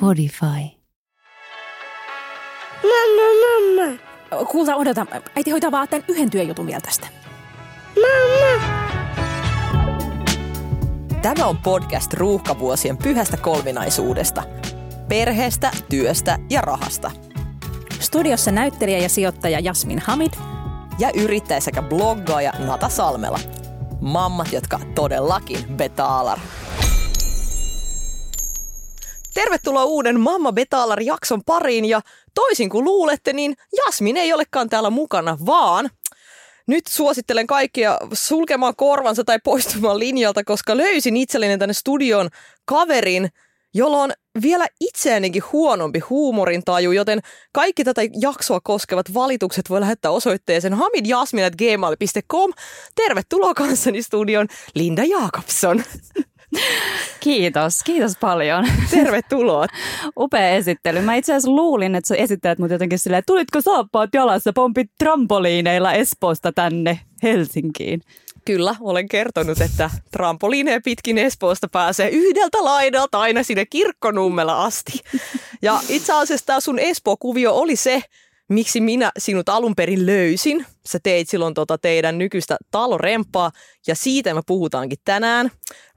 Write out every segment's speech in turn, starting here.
Podify. Mamma, mamma. Kuulta, odota. Äiti hoitaa vaan tämän yhden työjutun vielä tästä. Mamma. Tämä on podcast ruuhkavuosien pyhästä kolminaisuudesta. Perheestä, työstä ja rahasta. Studiossa näyttelijä ja sijoittaja Jasmin Hamid. Ja yrittäjä sekä bloggaaja Nata Salmela. Mammat, jotka todellakin betaalar. Tervetuloa uuden Mamma Betalar-jakson pariin ja toisin kuin luulette, niin Jasmin ei olekaan täällä mukana, vaan nyt suosittelen kaikkia sulkemaan korvansa tai poistumaan linjalta, koska löysin itselleni tänne studion kaverin, jolla on vielä itseänikin huonompi huumorintaju, joten kaikki tätä jaksoa koskevat valitukset voi lähettää osoitteeseen hamidjasmin.gmail.com. Tervetuloa kanssani studion Linda Jakobson. Kiitos, kiitos paljon. Tervetuloa. Upea esittely. Mä itse asiassa luulin, että sä esittelet mut jotenkin silleen, tulitko saappaat jalassa, pompit trampoliineilla Espoosta tänne Helsinkiin. Kyllä, olen kertonut, että trampoliineja pitkin Espoosta pääsee yhdeltä laidalta aina sinne kirkkonummella asti. Ja itse asiassa tämä sun Espoo-kuvio oli se, miksi minä sinut alun perin löysin. Sä teit silloin tota teidän nykyistä talorempaa ja siitä me puhutaankin tänään.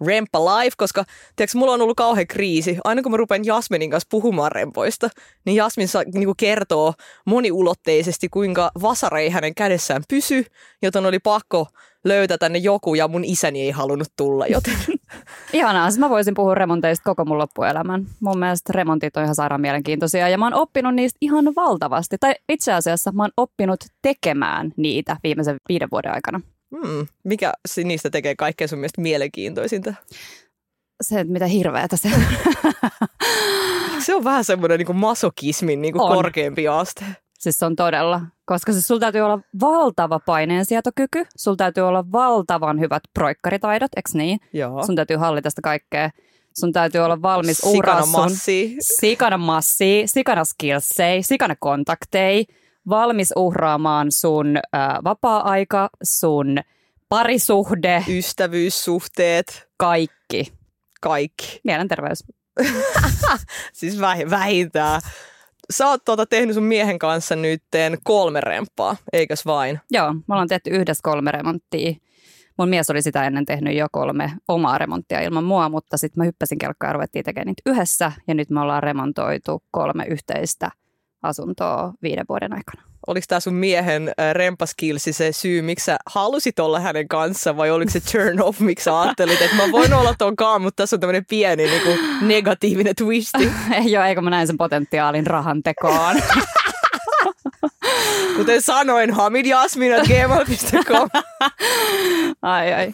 Remppa live, koska tiiäks, mulla on ollut kauhean kriisi. Aina kun mä rupean Jasminin kanssa puhumaan rempoista, niin Jasmin saa, niin kertoo moniulotteisesti, kuinka vasara ei hänen kädessään pysy, joten oli pakko löytää tänne joku ja mun isäni ei halunnut tulla, joten... Ihanaa, siis mä voisin puhua remonteista koko mun loppuelämän. Mun mielestä remontit on ihan sairaan mielenkiintoisia ja mä oon oppinut niistä ihan valtavasti. Tai itse asiassa mä oon oppinut tekemään niitä viimeisen viiden vuoden aikana. Hmm, mikä niistä tekee kaikkein sun mielestä mielenkiintoisinta? Se, että mitä hirveätä se Se on vähän semmoinen niin masokismin niin korkeampi aste. Siis on todella, koska siis sulla täytyy olla valtava paineensietokyky, sulla täytyy olla valtavan hyvät proikkaritaidot, eikö niin? Joo. Sun täytyy hallita sitä kaikkea. Sun täytyy olla valmis uraa sun massi. sikana massi, sikana skillsei, sikana kontaktei, valmis uhraamaan sun äh, vapaa-aika, sun parisuhde. Ystävyyssuhteet. Kaikki. Kaikki. Mielenterveys. siis vähintään. Sä oot tuota tehnyt sun miehen kanssa nytten kolme remppaa, eikös vain? Joo, me ollaan tehty yhdessä kolme remonttia. Mun mies oli sitä ennen tehnyt jo kolme omaa remonttia ilman mua, mutta sitten mä hyppäsin kelkkaan ja ruvettiin tekemään niitä yhdessä. Ja nyt me ollaan remontoitu kolme yhteistä asuntoa viiden vuoden aikana. Oliko tämä sun miehen rempaskilsi se syy, miksi sä halusit olla hänen kanssa vai oliko se turn off, miksi sä ajattelit, että mä voin olla ton kaan, mutta tässä on tämmöinen pieni niin kuin negatiivinen twisti. Joo, eikö mä näin sen potentiaalin rahan tekoon. Kuten sanoin, hamidjasmin.gmail.com. ai ai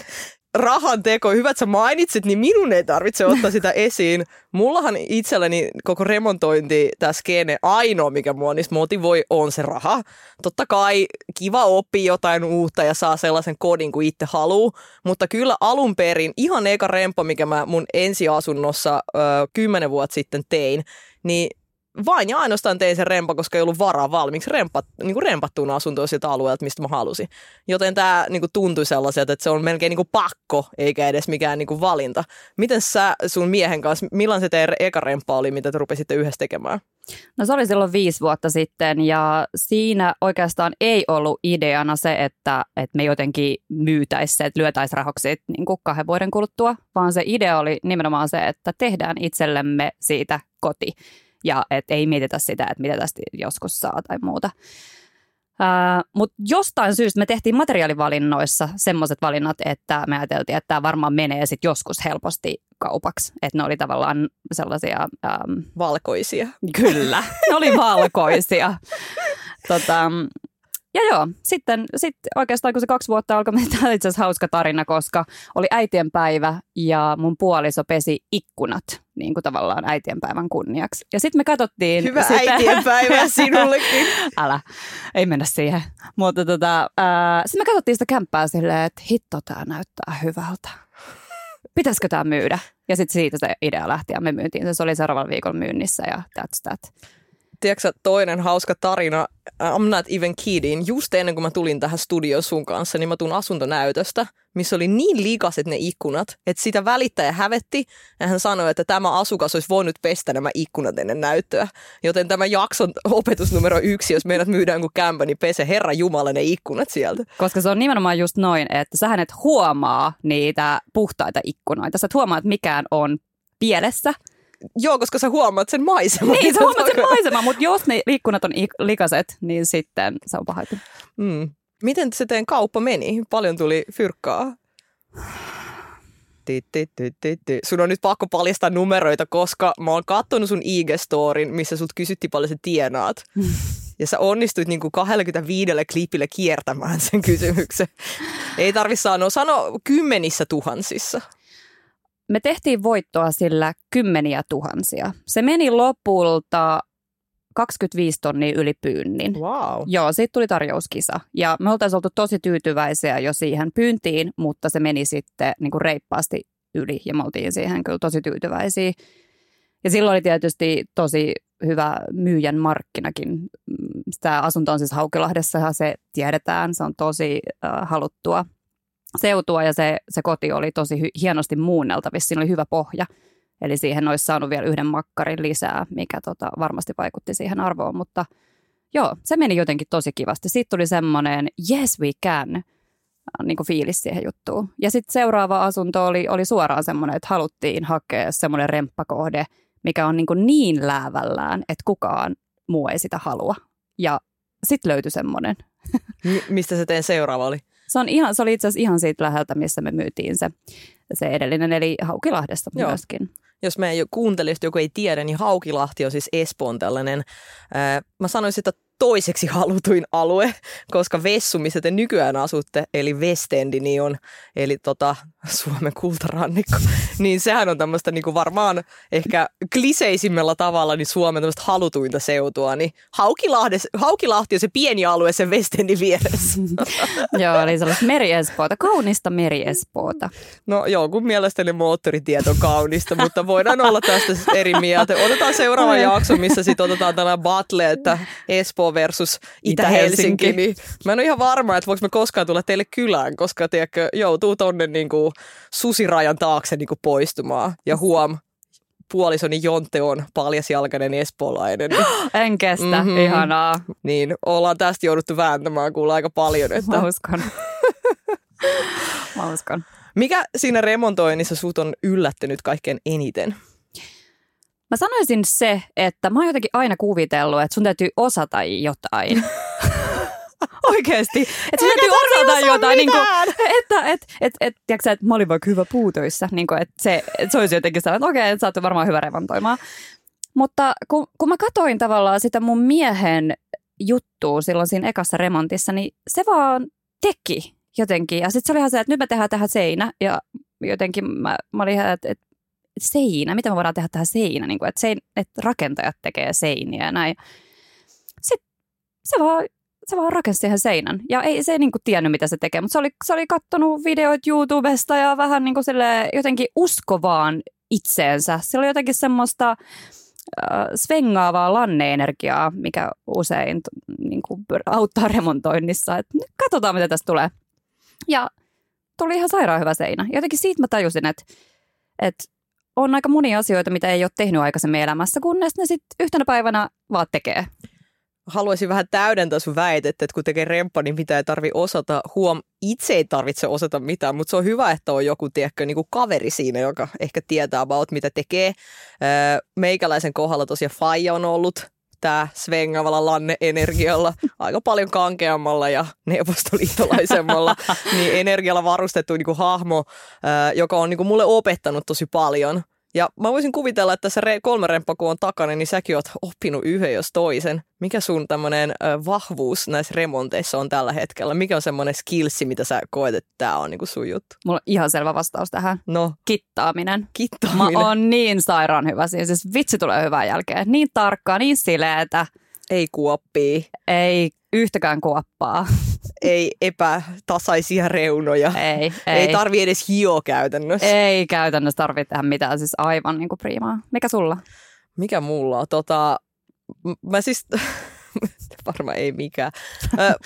rahan teko, hyvät sä mainitsit, niin minun ei tarvitse ottaa sitä esiin. Mullahan itselläni koko remontointi, tämä skene, ainoa mikä mua niistä motivoi, on se raha. Totta kai kiva oppia jotain uutta ja saa sellaisen kodin kuin itse haluu, mutta kyllä alun perin ihan eka rempo, mikä mä mun ensiasunnossa kymmenen vuotta sitten tein, niin vain ja ainoastaan tein sen rempa, koska ei ollut varaa valmiiksi rempat, niin kuin rempattuun asuntoon siltä alueelta, mistä mä halusin. Joten tämä niin kuin tuntui sellaiselta, että se on melkein niin kuin pakko, eikä edes mikään niin kuin valinta. Miten sä sun miehen kanssa, millainen se teidän eka remppa oli, mitä te rupesitte yhdessä tekemään? No se oli silloin viisi vuotta sitten ja siinä oikeastaan ei ollut ideana se, että, että me jotenkin myytäisiin se, että lyötäisiin rahoksi niin kuin kahden vuoden kuluttua, vaan se idea oli nimenomaan se, että tehdään itsellemme siitä koti ja et ei mietitä sitä, että mitä tästä joskus saa tai muuta. Uh, Mutta jostain syystä me tehtiin materiaalivalinnoissa semmoiset valinnat, että me ajateltiin, että tämä varmaan menee sitten joskus helposti kaupaksi. Että ne oli tavallaan sellaisia... Um, valkoisia. Kyllä, ne oli valkoisia. tota, ja joo, sitten sit oikeastaan kun se kaksi vuotta alkoi, niin tämä itse asiassa hauska tarina, koska oli äitienpäivä ja mun puoliso pesi ikkunat niin kuin tavallaan äitienpäivän kunniaksi. Ja sitten me katsottiin... Hyvä sitä... äitienpäivä sinullekin. Älä, ei mennä siihen. Mutta tota, äh, sitten me katsottiin sitä kämppää silleen, että hitto, tämä näyttää hyvältä. Pitäisikö tämä myydä? Ja sitten siitä se idea lähti ja me myyntiin. Se oli seuraavalla viikolla myynnissä ja that's that. Tiedätkö, toinen hauska tarina, I'm not even kidding. Just ennen kuin mä tulin tähän studioon sun kanssa, niin mä tuun asuntonäytöstä, missä oli niin likaset ne ikkunat, että sitä välittäjä hävetti ja hän sanoi, että tämä asukas olisi voinut pestä nämä ikkunat ennen näyttöä. Joten tämä jakson opetus numero yksi, jos meidät myydään kuin kämpä, niin pese Herra Jumala ne ikkunat sieltä. Koska se on nimenomaan just noin, että sä et huomaa niitä puhtaita ikkunoita. Sä et huomaa, että mikään on pielessä. Joo, koska sä huomaat sen maiseman. Niin, sä huomaat sen maiseman, mutta jos ne ikkunat on ik- likaset, niin sitten se on pahoitu. Mm. Miten se teidän kauppa meni? Paljon tuli fyrkkaa? Ti, ti, ti, ti, ti. Sun on nyt pakko paljastaa numeroita, koska mä oon katsonut sun IG-storin, missä sut kysyttiin paljon sä tienaat. Ja sä onnistuit niinku 25 klipille kiertämään sen kysymyksen. Ei tarvi sanoa, sano kymmenissä tuhansissa. Me tehtiin voittoa sillä kymmeniä tuhansia. Se meni lopulta 25 tonnia yli pyynnin. Wow. Joo, siitä tuli tarjouskisa. Ja me oltaisiin oltu tosi tyytyväisiä jo siihen pyyntiin, mutta se meni sitten niin kuin reippaasti yli ja me oltiin siihen kyllä tosi tyytyväisiä. Ja silloin oli tietysti tosi hyvä myyjän markkinakin. Tämä asunto on siis Haukilahdessa ja se tiedetään, se on tosi äh, haluttua seutua ja se, se koti oli tosi hy- hienosti muunneltavissa. Siinä oli hyvä pohja. Eli siihen olisi saanut vielä yhden makkarin lisää, mikä tota, varmasti vaikutti siihen arvoon. Mutta joo, se meni jotenkin tosi kivasti. Sitten tuli semmoinen yes we can niin kuin fiilis siihen juttuun. Ja sitten seuraava asunto oli, oli suoraan semmoinen, että haluttiin hakea semmoinen remppakohde, mikä on niin, kuin niin läävällään, että kukaan muu ei sitä halua. Ja sitten löytyi semmoinen. M- mistä se teidän seuraava oli? Se, on ihan, se oli itse asiassa ihan siitä läheltä, missä me myytiin se, se edellinen, eli Haukilahdesta Joo. myöskin. Jos meidän jo kuuntelijasta joku ei tiedä, niin Haukilahti on siis Espoon tällainen, ää, mä sanoisin, että toiseksi halutuin alue, koska Vessu, missä te nykyään asutte, eli Westendi, niin on, eli tota, Suomen kultarannikko, niin sehän on tämmöistä niin varmaan ehkä kliseisimmällä tavalla niin Suomen tämmöistä halutuinta seutua, niin Haukilahti, Haukilahti on se pieni alue sen Westendin vieressä. Joo, eli sellaista meriespoota, kaunista meriespoota. No jonkun mielestäni moottoritiet on kaunista, mutta voidaan olla tästä eri mieltä. Otetaan seuraava jakso, missä sitten otetaan tällainen battle, että Espoo versus Itä-Helsinki. Itä-Helsinki. Niin mä en ole ihan varma, että voiko me koskaan tulla teille kylään, koska tiedätkö, joutuu tonne niinku susirajan taakse niinku poistumaan. Ja huom, puolisoni Jonte on paljasjalkainen espoolainen. Niin, En kestä, Mhm. mm-hmm. ihanaa. niin ollaan tästä jouduttu vääntämään kuulla aika paljon. Että Mä uskon. Mä uskon. mikä siinä remontoinnissa sut on yllättänyt kaikkein eniten? Mä sanoisin se, että mä oon jotenkin aina kuvitellut, että sun täytyy osata jotain. Oikeesti. Että sun täytyy osata jotain. Niin kuin, että et, et, et, tiedätkö, sä, että mä olin vaikka hyvä puutöissä. Niin kuin, että se, että se olisi jotenkin sellainen, että okei, että sä oot varmaan hyvä remontoimaan. Mutta kun, kun mä katoin tavallaan sitä mun miehen juttua silloin siinä ekassa remontissa, niin se vaan teki jotenkin. Ja sitten se oli ihan se, että nyt me tehdään tähän seinä. Ja jotenkin mä, mä olin ihan, että, että seinä, mitä me voidaan tehdä tähän seinä, niin kuin, että, sein, että rakentajat tekee seiniä ja näin. Sitten se vaan, se vaan rakensi siihen seinän. Ja ei se niin kuin tiennyt, mitä se tekee, mutta se oli, se oli kattonut videoita YouTubesta ja vähän niin kuin sille jotenkin uskovaan itseensä. Se oli jotenkin semmoista äh, svengaavaa lanneenergiaa, mikä usein niin kuin auttaa remontoinnissa. Et katsotaan, mitä tästä tulee. Ja tuli ihan sairaan hyvä seinä. Jotenkin siitä mä tajusin, että, että on aika monia asioita, mitä ei ole tehnyt aikaisemmin elämässä, kunnes ne sitten yhtenä päivänä vaan tekee. haluaisin vähän täydentää sun väitettä, että kun tekee remppa, niin mitä ei tarvi osata. Huom, itse ei tarvitse osata mitään, mutta se on hyvä, että on joku tiedätkö, niin kuin kaveri siinä, joka ehkä tietää about, mitä tekee. Meikäläisen kohdalla tosiaan Faija on ollut tämä svengavalla lanne-energialla aika paljon kankeammalla ja neuvostoliitolaisemmalla niin energialla varustettu niin kuin hahmo, joka on niin kuin mulle opettanut tosi paljon. Ja mä voisin kuvitella, että tässä re- kolme on takana, niin säkin oot oppinut yhden jos toisen. Mikä sun tämmöinen vahvuus näissä remonteissa on tällä hetkellä? Mikä on semmoinen skillsi, mitä sä koet, että tämä on niinku sun juttu? Mulla on ihan selvä vastaus tähän. No, Kittaaminen. Mä kittaaminen. oon niin sairaan hyvä siinä. Siis vitsi tulee hyvää jälkeen. Niin tarkkaa, niin sileetä. Ei kuoppii, Ei yhtäkään kuoppaa. ei epätasaisia reunoja. Ei, ei. Ei tarvi edes hio käytännössä. ei käytännössä tarvitse tehdä mitään. Siis aivan niin kuin priimaa. Mikä sulla? Mikä mulla? Tota, mä siis, varmaan ei mikään.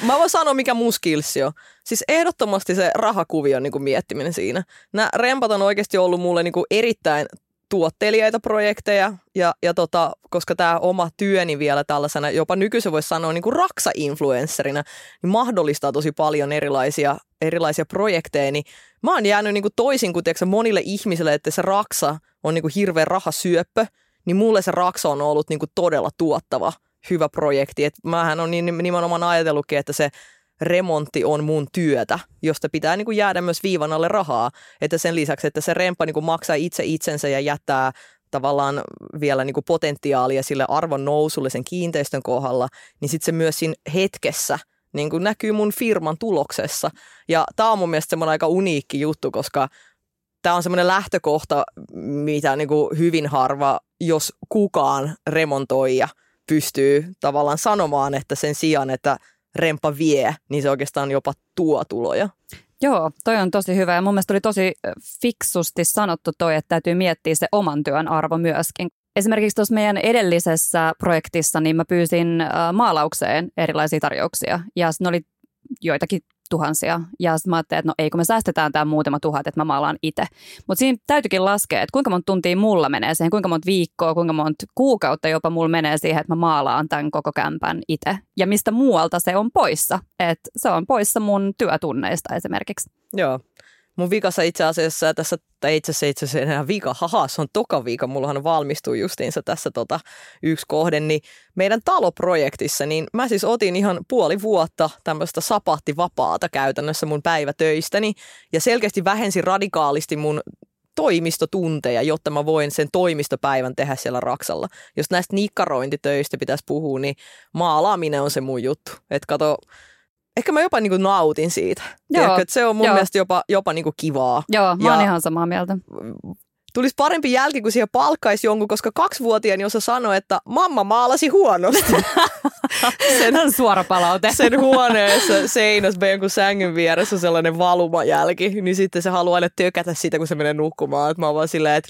Mä voin sanoa, mikä mun skillsi on. Siis ehdottomasti se rahakuvion niin kuin miettiminen siinä. Nämä rempat on oikeasti ollut mulle niin kuin erittäin tuottelijaita projekteja, ja, ja tota, koska tämä oma työni vielä tällaisena, jopa nykyisin voisi sanoa niin kuin raksa-influencerina, niin mahdollistaa tosi paljon erilaisia, erilaisia projekteja, niin mä oon jäänyt niin kuin toisin kuin tiedätkö, monille ihmisille, että se raksa on niin kuin hirveä rahasyöppö, niin mulle se raksa on ollut niin kuin todella tuottava, hyvä projekti. Et mähän on niin, nimenomaan ajatellutkin, että se remontti on mun työtä, josta pitää niin kuin jäädä myös viivan alle rahaa. Että sen lisäksi, että se remppa niin kuin maksaa itse itsensä ja jättää tavallaan vielä niin kuin potentiaalia sille arvon nousulle sen kiinteistön kohdalla, niin sitten se myös siinä hetkessä niin kuin näkyy mun firman tuloksessa. Ja tämä on mun mielestä semmoinen aika uniikki juttu, koska tämä on semmoinen lähtökohta, mitä niin kuin hyvin harva, jos kukaan remontoija pystyy tavallaan sanomaan, että sen sijaan, että rempa vie, niin se oikeastaan jopa tuo tuloja. Joo, toi on tosi hyvä ja mun mielestä oli tosi fiksusti sanottu toi, että täytyy miettiä se oman työn arvo myöskin. Esimerkiksi tuossa meidän edellisessä projektissa niin mä pyysin maalaukseen erilaisia tarjouksia ja ne oli joitakin tuhansia. Ja sitten mä ajattelin, että no ei kun me säästetään tämä muutama tuhat, että mä maalaan itse. Mutta siinä täytyykin laskea, että kuinka monta tuntia mulla menee siihen, kuinka monta viikkoa, kuinka monta kuukautta jopa mulla menee siihen, että mä maalaan tämän koko kämpän itse. Ja mistä muualta se on poissa. Että se on poissa mun työtunneista esimerkiksi. Joo. Mun vikassa itse asiassa, tässä, tai itse asiassa, itse asiassa enää vika, haha, se on toka vika, mullahan valmistuu justiinsa tässä tota, yksi kohde, niin meidän taloprojektissa, niin mä siis otin ihan puoli vuotta tämmöistä sapahtivapaata käytännössä mun päivätöistäni, ja selkeästi vähensin radikaalisti mun toimistotunteja, jotta mä voin sen toimistopäivän tehdä siellä Raksalla. Jos näistä nikkarointitöistä pitäisi puhua, niin maalaaminen on se mun juttu. Että kato, ehkä mä jopa niinku nautin siitä. Joo, Tiedätkö, että se on mun joo. mielestä jopa, jopa niinku kivaa. Joo, mä oon Ja- ihan samaa mieltä. Tulisi parempi jälki, kun siihen palkkaisi jonkun, koska kaksivuotiaani osa sanoi, että mamma maalasi huonosti Sen suora palaute. sen huoneessa seinässä meidän kun sängyn vieressä on sellainen valumajälki, niin sitten se haluaa aina tökätä sitä, kun se menee nukkumaan. Et mä oon vaan silleen, että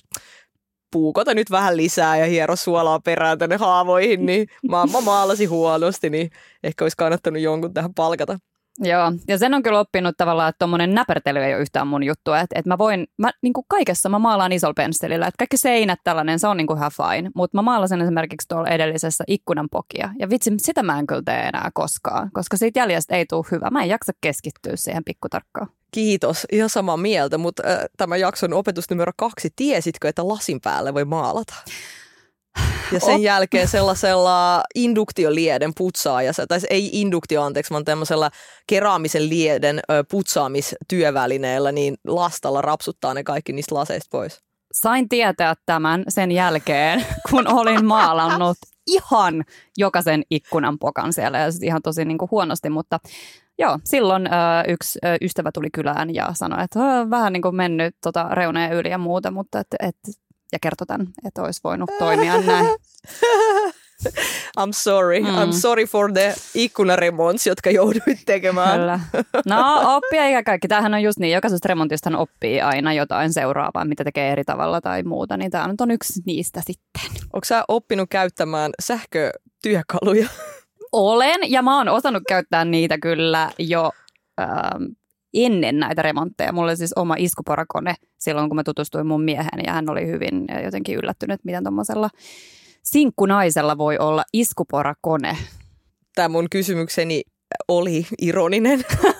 puukota nyt vähän lisää ja hiero suolaa perään tänne haavoihin, niin mamma maalasi huonosti, niin ehkä olisi kannattanut jonkun tähän palkata. Joo, ja sen on kyllä oppinut tavallaan, että tuommoinen näpertely ei ole yhtään mun juttua. Että et mä voin, mä niin kuin kaikessa mä maalaan isolla pensselillä. Että kaikki seinät tällainen, se on niin kuin ihan fine. Mutta mä maalasin esimerkiksi tuolla edellisessä ikkunan pokia. Ja vitsi, sitä mä en kyllä tee enää koskaan, koska siitä jäljestä ei tule hyvä. Mä en jaksa keskittyä siihen pikkutarkkaan. Kiitos, ihan samaa mieltä, mutta äh, tämä jakson opetus numero kaksi, tiesitkö, että lasin päälle voi maalata? Ja sen Oh. jälkeen sellaisella induktiolieden putsaajassa, tai se ei induktio anteeksi, vaan tämmöisellä keraamisen lieden putsaamistyövälineellä, niin lastalla rapsuttaa ne kaikki niistä laseista pois. Sain tietää tämän sen jälkeen, kun olin maalannut ihan jokaisen ikkunan pokan siellä ja siis ihan tosi niin kuin huonosti, mutta joo, silloin ö, yksi ö, ystävä tuli kylään ja sanoi, että "Ö, vähän niin kuin mennyt tota reunojen yli ja muuta, mutta et, et, ja kertoi tämän, että olisi voinut toimia näin. I'm sorry. Mm. I'm sorry for the ikkunaremonts, jotka jouduit tekemään. Kyllä. No oppia eikä kaikki. Tämähän on just niin, jokaisesta remontista oppii aina jotain seuraavaa, mitä tekee eri tavalla tai muuta, niin tämä nyt on yksi niistä sitten. Onko sä oppinut käyttämään sähkötyökaluja? Olen, ja mä oon osannut käyttää niitä kyllä jo ähm, ennen näitä remontteja. Mulla oli siis oma iskuporakone silloin, kun mä tutustuin mun mieheen, ja hän oli hyvin äh, jotenkin yllättynyt, miten tuommoisella sinkkunaisella voi olla iskuporakone. Tämä mun kysymykseni oli ironinen,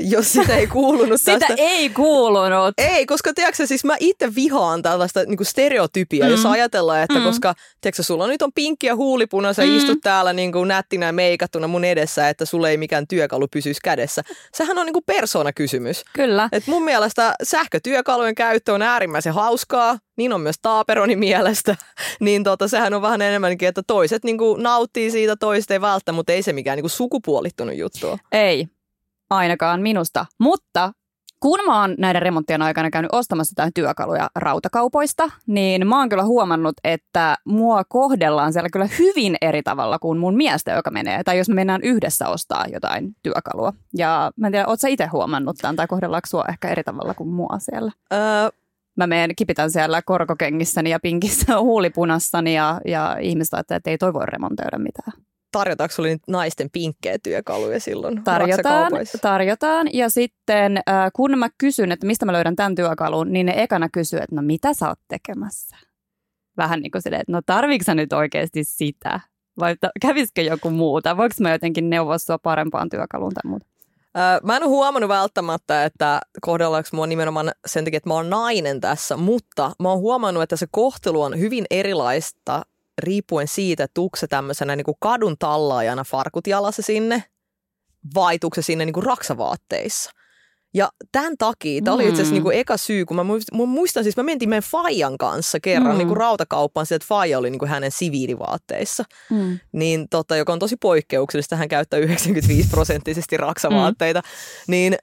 jos sitä ei kuulunut Sitä tästä. ei kuulunut. Ei, koska tiedätkö, siis mä itse vihaan tällaista niin stereotypia, mm. jos ajatellaan, että mm. koska tiedätkö, sulla nyt on pinkki ja huulipuna, sä mm. istut täällä niin kuin nättinä ja meikattuna mun edessä, että sulla ei mikään työkalu pysyisi kädessä. Sehän on niin kuin persoonakysymys. Kyllä. Et mun mielestä sähkötyökalujen käyttö on äärimmäisen hauskaa, niin on myös Taaperonin mielestä, niin tota, sehän on vähän enemmänkin, että toiset niin kuin nauttii siitä, toiset ei välttämättä, mutta ei se mikään niin kuin sukupuolittunut juttu. Ei, ainakaan minusta. Mutta kun mä oon näiden remonttien aikana käynyt ostamassa jotain työkaluja rautakaupoista, niin mä oon kyllä huomannut, että mua kohdellaan siellä kyllä hyvin eri tavalla kuin mun miestä, joka menee. Tai jos me mennään yhdessä ostaa jotain työkalua. Ja mä en tiedä, oot sä itse huomannut tämän tai kohdellaanko sua ehkä eri tavalla kuin mua siellä? Öö, mä menen, kipitän siellä korkokengissäni ja pinkissä huulipunassani ja, ja ihmiset ajattelee, että ei toi voi remontoida mitään. Tarjotaanko sulle niitä naisten pinkkejä työkaluja silloin Tarjotaan, tarjotaan. Ja sitten äh, kun mä kysyn, että mistä mä löydän tämän työkalun, niin ne ekana kysyy, että no mitä sä oot tekemässä? Vähän niin kuin silleen, että no tarviiko sä nyt oikeasti sitä? Vai kävisikö joku muuta? Voinko mä jotenkin neuvoa sua parempaan työkaluun tai muuta? Öö, mä en ole huomannut välttämättä, että kohdellaanko mua nimenomaan sen takia, että mä oon nainen tässä, mutta mä oon huomannut, että se kohtelu on hyvin erilaista riippuen siitä, että tuukse tämmöisenä niin kuin kadun tallaajana farkut jalassa sinne vai tuukse sinne niin kuin raksavaatteissa. Ja tämän takia, tämä oli itse asiassa Mm. niin kuin eka syy, kun mä muistan, siis, mä mentiin meidän Fajan kanssa kerran Mm. niin kuin rautakauppaan, sieltä Faija oli niin kuin hänen siviilivaatteissa Mm. niin tota, joka on tosi poikkeuksellista, hän käyttää 95 prosenttisesti raksavaatteita, mm. niin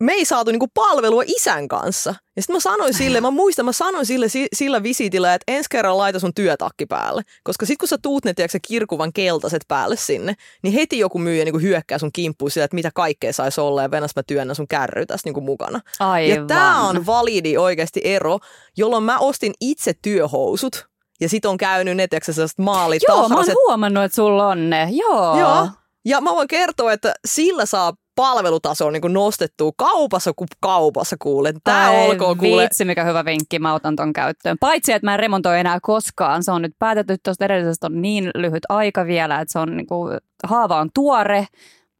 me ei saatu niinku palvelua isän kanssa. Ja sitten mä sanoin sille, mä muistan, mä sanoin sille si- sillä visitillä, että ensi kerran laita sun työtakki päälle. Koska sit kun sä tuut ne tiedätkö, kirkuvan keltaiset päälle sinne, niin heti joku myyjä niinku hyökkää sun kimppuun sillä, että mitä kaikkea saisi olla ja venas mä työnnän sun kärry tässä niinku mukana. Aivan. Ja tämä on validi oikeasti ero, jolloin mä ostin itse työhousut ja sit on käynyt ne, tiedätkö, sellaiset maalit, Joo, mä oon huomannut, että sulla on ne. Joo. Joo. Ja mä voin kertoa, että sillä saa palvelutasoa niin nostettua kaupassa kuin kaupassa kuule. Tää Ai olkoon kuule. Vitsi, mikä hyvä vinkki, mä otan ton käyttöön. Paitsi, että mä en remontoi enää koskaan. Se on nyt päätetty, tuosta edellisestä on niin lyhyt aika vielä, että se on niinku, haava on tuore,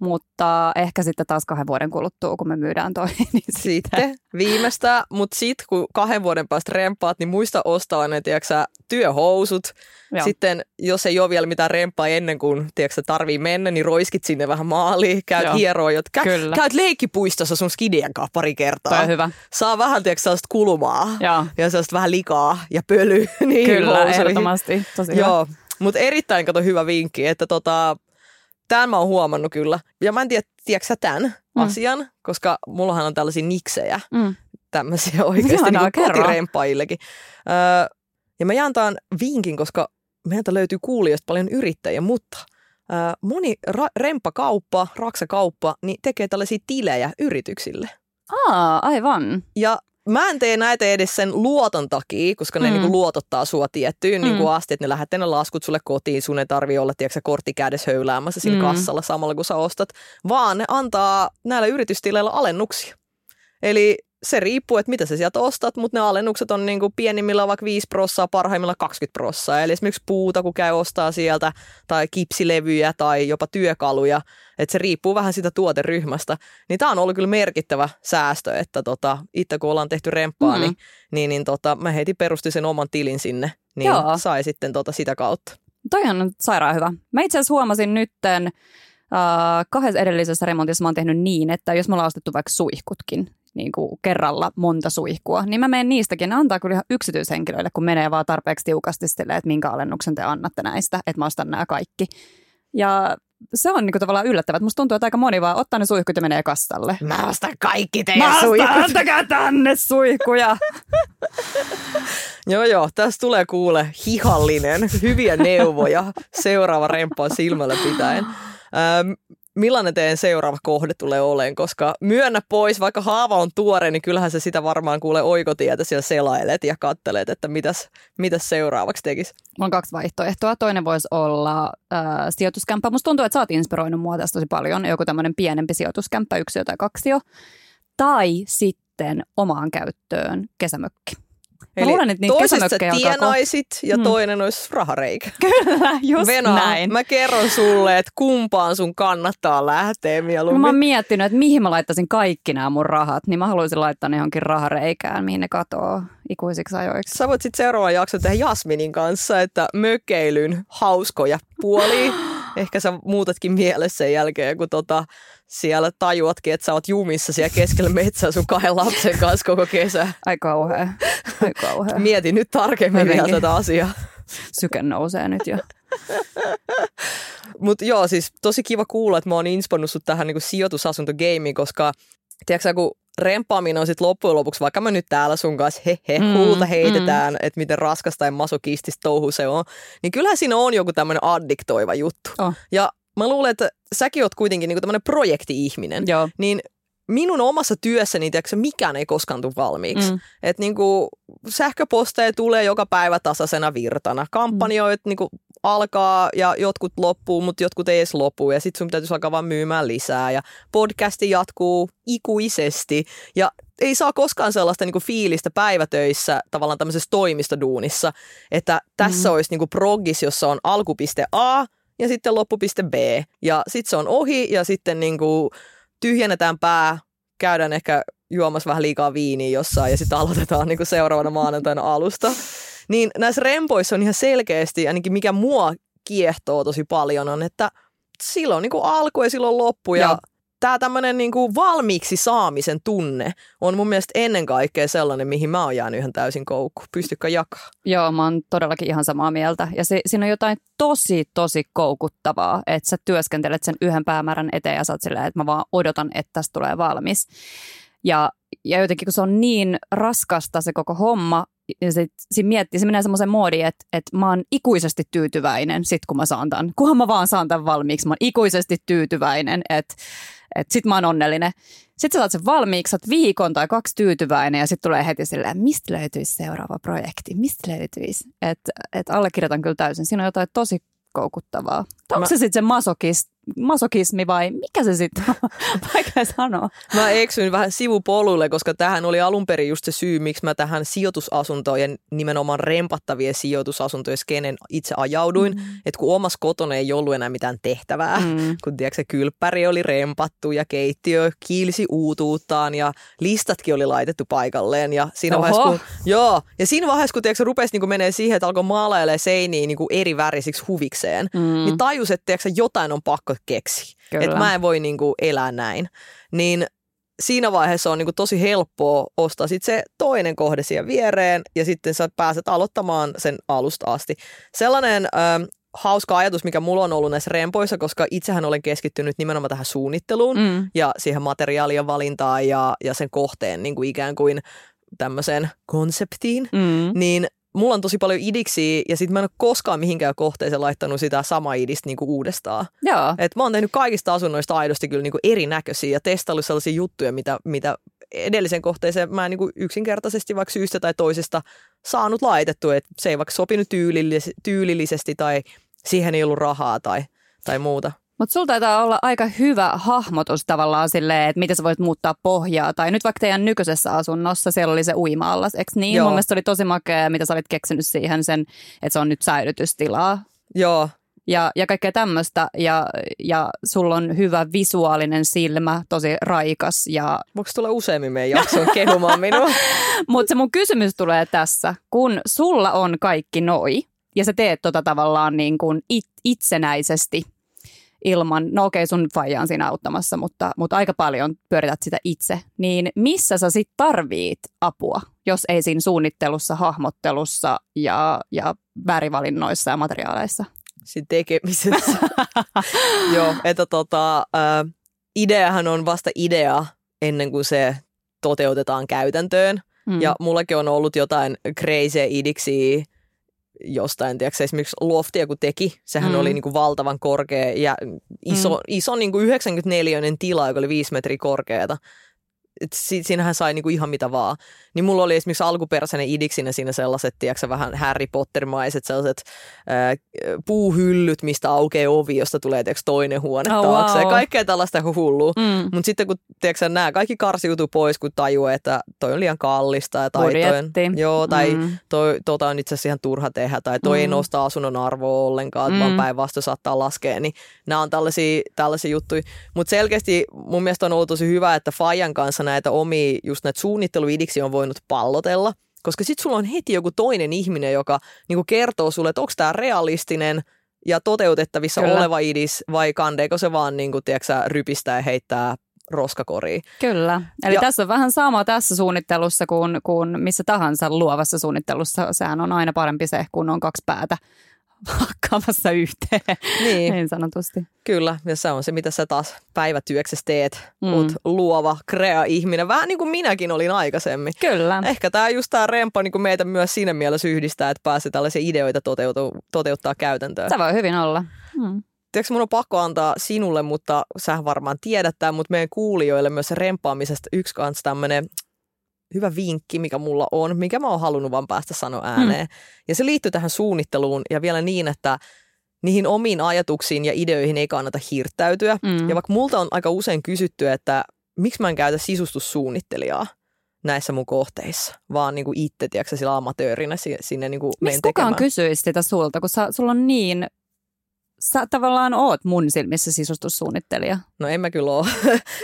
mutta ehkä sitten taas kahden vuoden kuluttua, kun me myydään toi. Niin Sitten viimeistä, mutta sitten kun kahden vuoden päästä rempaat, niin muista ostaa ne, tiedätkö, työhousut. Joo. Sitten jos ei ole vielä mitään remppaa ennen kuin tiedätkö, tarvii mennä, niin roiskit sinne vähän maaliin, käyt Joo. hieroo, kä- Kyllä. käyt leikkipuistossa sun skidien kanssa pari kertaa. Toi hyvä. Saa vähän tiedätkö, sellaista kulumaa Joo. ja sellaista vähän likaa ja pölyä niin Kyllä, housuihin. ehdottomasti. Tosi hyvä. Joo, mutta erittäin kato hyvä vinkki, että tota, tämän mä oon huomannut kyllä. Ja mä en tiedä, tiedätkö sä tämän mm. asian, koska mullahan on tällaisia niksejä, Mm. tämmöisiä oikeasti Ihanaa, niin kerro. kotirempaillekin. Öö, ja mä jaan tämän vinkin, koska meiltä löytyy kuulijoista paljon yrittäjiä, mutta öö, moni ra- rempakauppa, raksakauppa, niin tekee tällaisia tilejä yrityksille. Aa, aivan. Ja mä en tee näitä edes sen luoton takia, koska ne Mm. niinku luotottaa sua tiettyyn Mm. niinku asti, että ne lähettää ne laskut sulle kotiin, sun ei tarvi olla tiedätkö, kortti kädessä höyläämässä siinä mm. kassalla samalla kun sä ostat, vaan ne antaa näillä yritystileillä alennuksia. Eli se riippuu, että mitä sä sieltä ostat, mutta ne alennukset on niinku pienimmillä vaikka 5 prossaa, parhaimmilla 20 prossaa. Eli esimerkiksi puuta, kun käy ostaa sieltä, tai kipsilevyjä tai jopa työkaluja, että se riippuu vähän sitä tuoteryhmästä. Niin tämä on ollut kyllä merkittävä säästö, että tota, itse kun ollaan tehty remppaa, Mm. mm. niin, niin, niin tota, mä heti perustin sen oman tilin sinne, niin Joo. sai sitten tota sitä kautta. Toi on sairaan hyvä. Mä itse asiassa huomasin nytten äh, kahdessa edellisessä remontissa mä oon tehnyt niin, että jos me ollaan ostettu vaikka suihkutkin, niin kuin kerralla monta suihkua, niin mä menen niistäkin. Ne antaa kyllä ihan yksityishenkilöille, kun menee vaan tarpeeksi tiukasti silleen, että minkä alennuksen te annatte näistä, että mä ostan nämä kaikki. Ja se on niin tavallaan yllättävää, musta tuntuu, että aika moni vaan ottaa ne suihkut ja menee kassalle. Mä ostan kaikki Mä teidän ostan, suihkut. antakaa tänne suihkuja. Joo, joo. Tästä tulee kuule hihallinen, hyviä neuvoja seuraava remppaa silmällä pitäen. Ähm, millainen teidän seuraava kohde tulee olemaan, koska myönnä pois, vaikka haava on tuore, niin kyllähän se sitä varmaan kuule oikotietä siellä selailet ja kattelet, että mitäs, mitäs seuraavaksi tekisi. Mulla on kaksi vaihtoehtoa. Toinen voisi olla äh, sijoituskämppä. Musta tuntuu, että sä oot inspiroinut mua tästä tosi paljon. Joku tämmöinen pienempi sijoituskämppä, yksi tai kaksi jo. Tai sitten omaan käyttöön kesämökki. Mä luulen, että niitä alkaa tienaisit ja Hmm. toinen olisi rahareikä. Kyllä, just Venä, näin. mä kerron sulle, että kumpaan sun kannattaa lähteä mieluummin. mä oon miettinyt, että mihin mä laittaisin kaikki nämä mun rahat, niin mä haluaisin laittaa ne johonkin rahareikään, mihin ne katoo ikuisiksi ajoiksi. Sä voit sitten seuraavan jakson tehdä Jasminin kanssa, että mökkeilyn hauskoja puolia. Ehkä sä muutatkin mielessä sen jälkeen, kun tota, siellä tajuatkin, että sä oot jumissa siellä keskellä metsää sun kahden lapsen kanssa koko kesä. Ai kauhea. Ai kauhea. Mieti nyt tarkemmin vielä tätä asiaa. Syke nousee nyt jo. Mutta joo, siis tosi kiva kuulla, että mä oon inspannut sut tähän niinku sijoitusasuntogeimiin, koska tiedätkö kun rempaaminen on sitten loppujen lopuksi, vaikka mä nyt täällä sun kanssa he he, Mm, mm, huulta heitetään, mm. että miten raskasta ja masokistista touhu se on, niin kyllähän siinä on joku tämmöinen addiktoiva juttu. Oh. Ja mä luulen, että säkin oot kuitenkin niinku tämmöinen projekti-ihminen, Joo. niin minun omassa työssäni tiedätkö, mikään ei koskaan tule valmiiksi. Mm. Et niinku, sähköposteja tulee joka päivä tasaisena virtana. Kampanjoit mm. niinku, alkaa ja jotkut loppuu, mutta jotkut ei edes lopu. Ja sitten sun täytyisi alkaa vaan myymään lisää. Ja podcasti jatkuu ikuisesti. Ja ei saa koskaan sellaista niinku fiilistä päivätöissä, tavallaan tämmöisessä toimistoduunissa, että tässä mm. olisi niinku proggis, jossa on alkupiste A ja sitten loppupiste B. Ja sitten se on ohi ja sitten niinku tyhjennetään pää, käydään ehkä juomassa vähän liikaa viiniä jossain ja sitten aloitetaan niinku seuraavana maanantaina alusta. Niin näissä rempoissa on ihan selkeästi, ainakin mikä mua kiehtoo tosi paljon, on, että silloin niin alku ja silloin loppu. Ja, Joo. Tämä tämmöinen niin valmiiksi saamisen tunne on mun mielestä ennen kaikkea sellainen, mihin mä oon jäänyt ihan täysin koukku. Pystykö jakaa? Joo, mä oon todellakin ihan samaa mieltä. Ja se, siinä on jotain tosi, tosi koukuttavaa, että sä työskentelet sen yhden päämäärän eteen ja sä oot silleen, että mä vaan odotan, että tästä tulee valmis. Ja, ja jotenkin kun se on niin raskasta se koko homma, ja se, se miettii, se menee semmoisen moodiin, että, että mä oon ikuisesti tyytyväinen sit kun mä saan tämän. Kunhan mä vaan saan tämän valmiiksi, mä oon ikuisesti tyytyväinen, että, että sit mä oon onnellinen. Sitten sä saat sen valmiiksi, sä oot viikon tai kaksi tyytyväinen ja sitten tulee heti silleen, mistä löytyisi seuraava projekti, mistä löytyisi. Että et allekirjoitan kyllä täysin. Siinä on jotain tosi koukuttavaa. Onko Mä- se sitten se masokis, masokismi vai mikä se sitten on? Vaikea sanoa. Mä eksyin vähän sivupolulle, koska tähän oli alun perin just se syy, miksi mä tähän sijoitusasuntojen, nimenomaan rempattavien sijoitusasuntojen skenen itse ajauduin. Mm. Että kun omassa kotona ei ollut enää mitään tehtävää, mm. kun tiedätkö, se kylppäri oli rempattu ja keittiö kiilsi uutuuttaan ja listatkin oli laitettu paikalleen. Ja siinä Oho. vaiheessa, kun, joo, ja siinä vaiheessa, kun tiedätkö, rupesi niin menee siihen, että alkoi maalailemaan seiniä niin eri värisiksi huvikseen, mm. niin tajus, että tiedätkö, jotain on pakko keksiä. Kyllä. Että mä en voi niin kuin elää näin. Niin siinä vaiheessa on niin kuin tosi helppoa ostaa sit se toinen kohde siihen viereen ja sitten sä pääset aloittamaan sen alusta asti. Sellainen ähm, hauska ajatus, mikä mulla on ollut näissä rempoissa, koska itsehän olen keskittynyt nimenomaan tähän suunnitteluun Mm. ja siihen materiaalien valintaan ja, ja sen kohteen niin kuin ikään kuin tämmöiseen konseptiin, Mm. niin mulla on tosi paljon idiksiä ja sitten mä en ole koskaan mihinkään kohteeseen laittanut sitä samaa idistä niin kuin uudestaan. Joo. Et mä oon tehnyt kaikista asunnoista aidosti kyllä niinku erinäköisiä ja testaillut sellaisia juttuja, mitä, mitä edellisen kohteeseen mä en niinku yksinkertaisesti vaikka syystä tai toisesta saanut laitettu. Et se ei vaikka sopinut tyylillis- tyylillisesti tai siihen ei ollut rahaa tai, tai muuta. Mutta sulla taitaa olla aika hyvä hahmotus tavallaan silleen, että miten sä voit muuttaa pohjaa. Tai nyt vaikka teidän nykyisessä asunnossa siellä oli se uima-allas, eikö niin? Joo. Mun mielestä se oli tosi makea, mitä sä olit keksinyt siihen sen, että se on nyt säilytystilaa. Joo, Ja, ja kaikkea tämmöistä. Ja, ja sulla on hyvä visuaalinen silmä, tosi raikas. Ja... voiko tulla useammin meidän jaksoon kehumaan minua? Mutta se mun kysymys tulee tässä, kun sulla on kaikki noi, ja sä teet tota tavallaan niin kuin it, itsenäisesti ilman, no okei sun faija on siinä auttamassa, mutta, mutta aika paljon pyörität sitä itse, niin missä sä sit tarvit apua, jos ei siinä suunnittelussa, hahmottelussa ja, ja värivalinnoissa ja materiaaleissa? Siinä tekemisessä. Joo, että tota, ä, ideahan on vasta idea ennen kuin se toteutetaan käytäntöön. Mm. Ja mullakin on ollut jotain crazy idiksiä jostain, tiedätkö, esimerkiksi loftia kun teki, sehän Mm. oli niin kuin valtavan korkea ja iso, mm. iso niin kuin 94 tila, joka oli 5 metriä korkeata. Et si- siinähän sai niinku ihan mitä vaan. Niin mulla oli esimerkiksi alkuperäisenä idiksinä siinä sellaiset, tiedätkö, vähän Harry Potter-maiset sellaiset ää, puuhyllyt, mistä aukeaa ovi, josta tulee tiedätkö, toinen huone Oh, taakse. wow. Ja kaikkea tällaista hullua. Mm. Mutta sitten kun tiedätkö, nämä kaikki karsiutuu pois, kun tajuaa, että toi on liian kallista. Ja tai toi on, Budjetti. joo, tai Mm. toi, tota on itse asiassa ihan turha tehdä, tai toi mm. ei nosta asunnon arvoa ollenkaan. Mm. vaan päinvastoin saattaa laskea. Niin nämä on tällaisia, tällaisia juttuja. Mutta selkeästi mun mielestä on ollut tosi hyvä, että Fajan kanssa näitä omia, just näitä suunnitteluidiksi on voinut pallotella. Koska sitten sulla on heti joku toinen ihminen, joka niinku kertoo sulle, että onko tämä realistinen ja toteutettavissa Kyllä. Oleva idis, vai kandeeko se vaan niinku, tiedätkö, rypistää ja heittää roskakoriin. Kyllä. Eli. Ja- tässä on vähän sama tässä suunnittelussa kuin, kuin missä tahansa luovassa suunnittelussa. Sehän on aina parempi se, kun on kaksi päätä hakkaamassa yhteen, Niin. niin sanotusti. Kyllä, ja se on se, mitä sä taas päivätyöksessä teet. Mm. Mm. Oot luova, krea ihminen, vähän niin kuin minäkin olin aikaisemmin. Kyllä. Ehkä tämä just tämä rempa niin kuin meitä myös siinä mielessä yhdistää, että pääsee tällaisia ideoita toteutu, toteuttaa käytäntöön. Se voi hyvin olla. Hmm. tiedätkö, mun on pakko antaa sinulle, mutta sä varmaan tiedät tämän, mutta meidän kuulijoille myös rempaamisesta yksi kanssa tämmöinen hyvä vinkki, mikä mulla on, mikä mä oon halunnut vaan päästä sanoa ääneen. Mm. Ja se liittyy tähän suunnitteluun ja vielä niin, että niihin omiin ajatuksiin ja ideoihin ei kannata hirttäytyä. Mm. Ja vaikka multa on aika usein kysytty, että miksi mä en käytä sisustussuunnittelijaa näissä mun kohteissa, vaan niin kuin itse, tiedätkö, sillä amatöörinä sinne niin kuin Miksi kukaan kysyisi sitä sulta, kun sä, sulla on niin sä tavallaan oot mun silmissä sisustussuunnittelija. No en mä kyllä oo.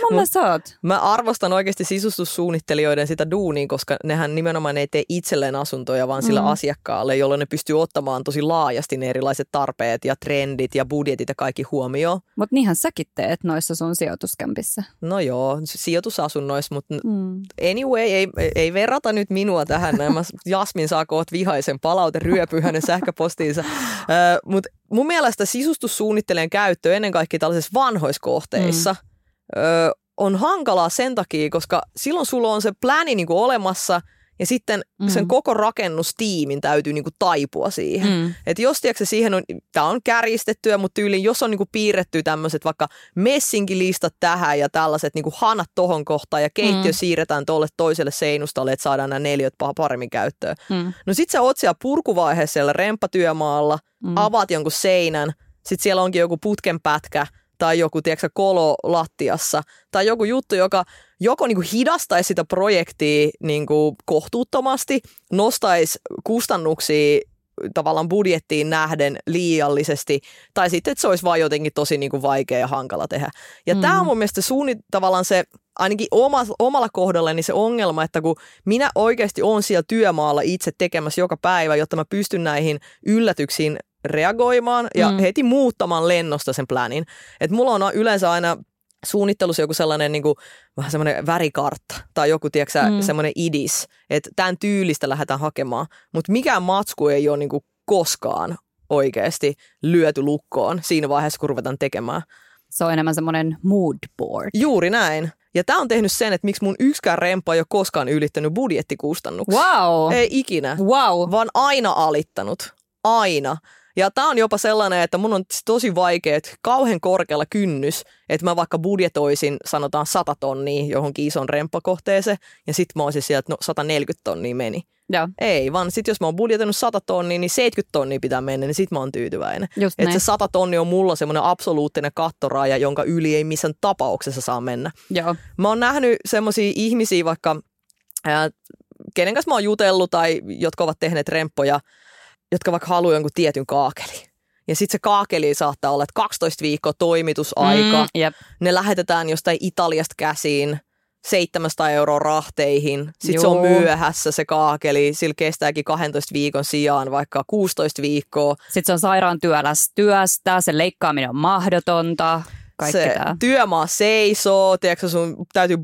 Mun mielestä oot. Mä arvostan oikeasti sisustussuunnittelijoiden sitä duunia, koska nehän nimenomaan ei tee itselleen asuntoja, vaan sillä mm. asiakkaalle, jolloin ne pystyy ottamaan tosi laajasti ne erilaiset tarpeet ja trendit ja budjetit ja kaikki huomioon. Mutta niinhän säkin teet noissa sun sijoituskämpissä. No joo, sijoitusasunnoissa, mutta mm. anyway, ei, ei verrata nyt minua tähän. Mä Jasmin saa koot vihaisen palaute ryöpy hänen sähköpostiinsa. Uh, mutta mun mielestä sisustussuunnittelijan käyttö ennen kaikkea tällaisissa vanhoissa kohteissa mm. ö, on hankalaa sen takia, koska silloin sulla on se pläni niin olemassa ja sitten mm. sen koko rakennustiimin täytyy niin kuin taipua siihen. Mm. Et jos tiedätkö, siihen on, tämä on kärjistettyä, mutta tyyliin, jos on niin kuin piirretty tämmöiset vaikka messinkilistat tähän ja tällaiset niin kuin hanat tohon kohtaan ja keittiö mm. siirretään tuolle toiselle seinustalle, että saadaan nämä neljöt paremmin käyttöön. Mm. No sit sä oot siellä purkuvaiheessa siellä rempatyömaalla, mm. avaat jonkun seinän, sitten siellä onkin joku putkenpätkä tai joku tiedätkö, kolo lattiassa tai joku juttu, joka joko niin kuin hidastaisi sitä projektia niin kuin kohtuuttomasti, nostaisi kustannuksia tavallaan budjettiin nähden liiallisesti, tai sitten, että se olisi vain jotenkin tosi niin kuin vaikea ja hankala tehdä. Ja mm. tämä on mun mielestä suunni, tavallaan se, ainakin oma, omalla kohdallani se ongelma, että kun minä oikeasti olen siellä työmaalla itse tekemässä joka päivä, jotta mä pystyn näihin yllätyksiin reagoimaan ja mm. heti muuttamaan lennosta sen planin. Että mulla on yleensä aina suunnittelussa joku sellainen niin kuin, vähän semmoinen värikartta tai joku, tiedätkö, mm. semmoinen idis, että tämän tyylistä lähdetään hakemaan. Mutta mikään matsku ei ole niin kuin, koskaan oikeasti lyöty lukkoon siinä vaiheessa, kun ruvetaan tekemään. Se on enemmän semmoinen mood board. Juuri näin. Ja tämä on tehnyt sen, että miksi mun yksikään remppa ei ole koskaan ylittänyt budjettikustannuksia. Wow. Ei ikinä. Wow. Vaan aina alittanut. Aina. Ja tämä on jopa sellainen, että mun on tosi vaikea, että kauhean korkealla kynnys, että mä vaikka budjetoisin, sanotaan 100 tonnia johonkin ison remppakohteeseen, ja sitten mä olisin sieltä, että no 140 tonnia meni. Ja. Ei, vaan sitten jos mä oon budjetoinut 100 tonnia, niin 70 tonnia pitää mennä, niin sit mä oon tyytyväinen. Että se 100 tonnia on mulla semmoinen absoluuttinen kattoraja, jonka yli ei missään tapauksessa saa mennä. Joo. Mä oon nähnyt semmoisia ihmisiä vaikka, ää, kenen kanssa mä oon jutellut tai jotka ovat tehneet remppoja, jotka vaikka haluaa jonkun tietyn kaakeli. Ja sitten se kaakeli saattaa olla, että 12 viikkoa toimitusaika. Mm, yep. Ne lähetetään jostain Italiasta käsiin 700 euroa rahteihin. Sitten se on myöhässä se kaakeli. Sillä kestääkin 12 viikon sijaan vaikka 16 viikkoa. Sitten se on sairaan työläs työstä, se leikkaaminen on mahdotonta kaikki se tämä. työmaa seisoo, tiedätkö, sun täytyy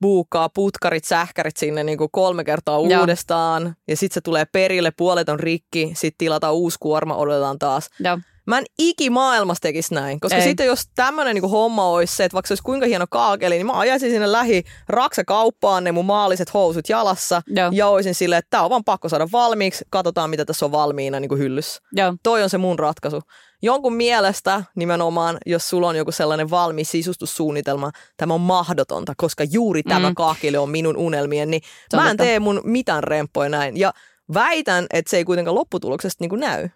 buukkaa putkarit, sähkärit sinne niin kuin kolme kertaa Joo. uudestaan. Ja sitten se tulee perille, puolet on rikki, sitten tilataan uusi kuorma, odotetaan taas. Joo. Mä en ikimaailmassa tekisi näin, koska Ei. sitten jos tämmöinen niinku homma olisi se, että vaikka se olisi kuinka hieno kaakeli, niin mä ajaisin sinne lähi raksakauppaan ne mun maalliset housut jalassa Joo. ja olisin silleen, että tää on vaan pakko saada valmiiksi, katsotaan mitä tässä on valmiina niin kuin hyllyssä. Joo. Toi on se mun ratkaisu. Jonkun mielestä nimenomaan, jos sulla on joku sellainen valmis sisustussuunnitelma, tämä on mahdotonta, koska juuri mm. tämä kaakeli on minun unelmien, niin mä en tee mun mitään remppoja näin. Ja väitän, että se ei kuitenkaan lopputuloksesta niin kuin näy.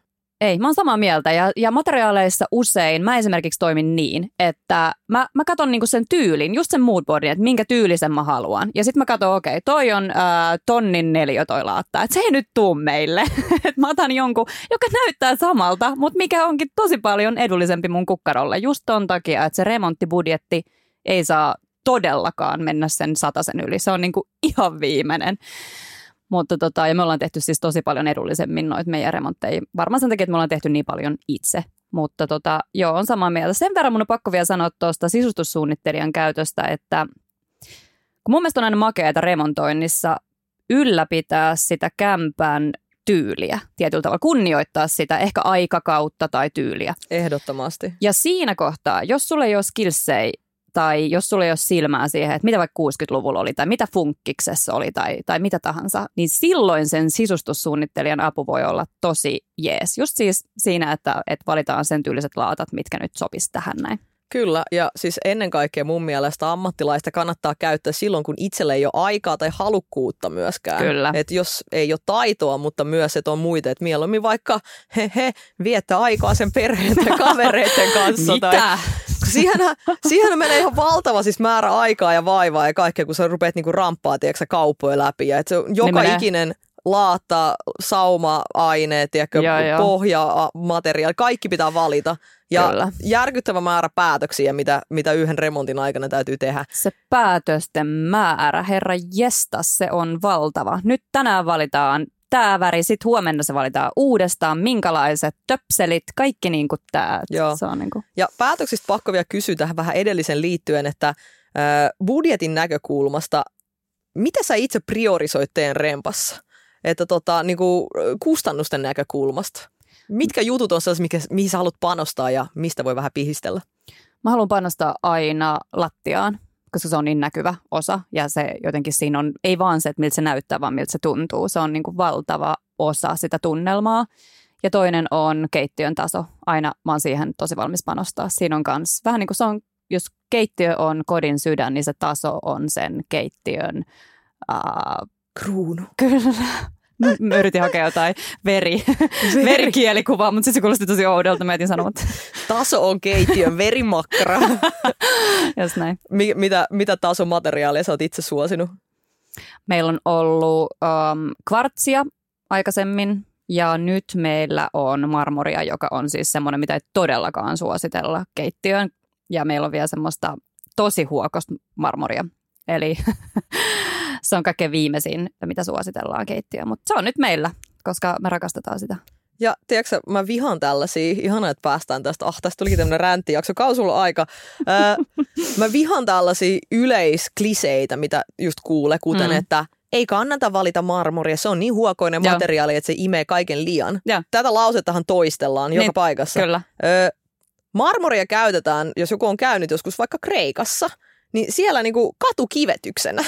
Ei, mä oon samaa mieltä ja, ja materiaaleissa usein mä esimerkiksi toimin niin, että mä, mä katson niinku sen tyylin, just sen moodboardin, että minkä tyylisen mä haluan. Ja sitten mä katson, okei, okay, toi on ää, tonnin neljä toi laatta, että se ei nyt tuu meille. että mä otan jonkun, joka näyttää samalta, mutta mikä onkin tosi paljon edullisempi mun kukkarolle. Just ton takia, että se remonttibudjetti ei saa todellakaan mennä sen sataisen yli. Se on niinku ihan viimeinen. Mutta tota, ja me ollaan tehty siis tosi paljon edullisemmin noita meidän remontteja. Varmaan sen takia, että me ollaan tehty niin paljon itse. Mutta tota, joo, on samaa mieltä. Sen verran mun on pakko vielä sanoa tuosta sisustussuunnittelijan käytöstä, että kun mun mielestä on aina makeata remontoinnissa ylläpitää sitä kämpän tyyliä tietyllä tavalla, kunnioittaa sitä ehkä aikakautta tai tyyliä. Ehdottomasti. Ja siinä kohtaa, jos sulla ei ole skillsei tai jos sulla ei ole silmää siihen, että mitä vaikka 60-luvulla oli tai mitä funkkiksessa oli tai, tai mitä tahansa, niin silloin sen sisustussuunnittelijan apu voi olla tosi jees. Just siis siinä, että, että valitaan sen tyyliset laatat, mitkä nyt sopisi tähän näin. Kyllä, ja siis ennen kaikkea mun mielestä ammattilaista kannattaa käyttää silloin, kun itselle ei ole aikaa tai halukkuutta myöskään. Kyllä. Et jos ei ole taitoa, mutta myös, että on muita, että mieluummin vaikka he, he viettää aikaa sen perheen tai kavereiden kanssa. Tai, Mitä? Siihenhän, siihenhän menee ihan valtava siis määrä aikaa ja vaivaa ja kaikkea, kun sä rupeat niinku ramppaa tiedätkö, kauppoja läpi. Ja et se on joka menee. ikinen laatta, tiedätkö, joo. pohjamateriaali, kaikki pitää valita. Ja Kyllä. järkyttävä määrä päätöksiä, mitä, mitä yhden remontin aikana täytyy tehdä. Se päätösten määrä, herra jestas, se on valtava. Nyt tänään valitaan tämä väri, sitten huomenna se valitaan uudestaan, minkälaiset töpselit, kaikki niin kuin tämä. Joo. Se on niin kuin, Ja päätöksistä pakko vielä kysyä tähän vähän edellisen liittyen, että äh, budjetin näkökulmasta, mitä sä itse priorisoit teidän rempassa? Että tota, niin kuin kustannusten näkökulmasta. Mitkä jutut on sellaisia, mikä, mihin sä haluat panostaa ja mistä voi vähän pihistellä? Mä haluan panostaa aina lattiaan, koska se on niin näkyvä osa ja se jotenkin siinä on, ei vaan se, että miltä se näyttää, vaan miltä se tuntuu. Se on niin kuin valtava osa sitä tunnelmaa. Ja toinen on keittiön taso. Aina mä oon siihen tosi valmis panostaa. Siinä on kans vähän niin kuin se on, jos keittiö on kodin sydän, niin se taso on sen keittiön, uh, Kruunu. kyllä. Mä- yritin hakea jotain veri, verikielikuvaa, mutta sitten se kuulosti tosi oudolta. Mä etin sanomatta. Taso on keittiön verimakkara. Jos näin. Mi- mitä, mitä tason materiaalia sä oot itse suosinut? Meillä on ollut um, kvartsia aikaisemmin ja nyt meillä on marmoria, joka on siis semmoinen, mitä ei todellakaan suositella keittiöön. Ja meillä on vielä semmoista tosi huokosta marmoria. Eli se on kaikkein viimeisin, mitä suositellaan keittiöön. Mutta se on nyt meillä, koska me rakastetaan sitä. Ja tiedätkö, mä vihaan tällaisia, ihana, että päästään tästä, ah tästä tulikin tämmöinen ränttijakso, kauan sulla on aika. Ää, mä vihaan tällaisia yleiskliseitä, mitä just kuulee, kuten Mm. että ei kannata valita marmoria, se on niin huokoinen Joo. materiaali, että se imee kaiken liian. Joo. Tätä lausettahan toistellaan joka Niin, paikassa. Kyllä. Ö, marmoria käytetään, jos joku on käynyt joskus vaikka Kreikassa, niin siellä niinku katukivetyksenä.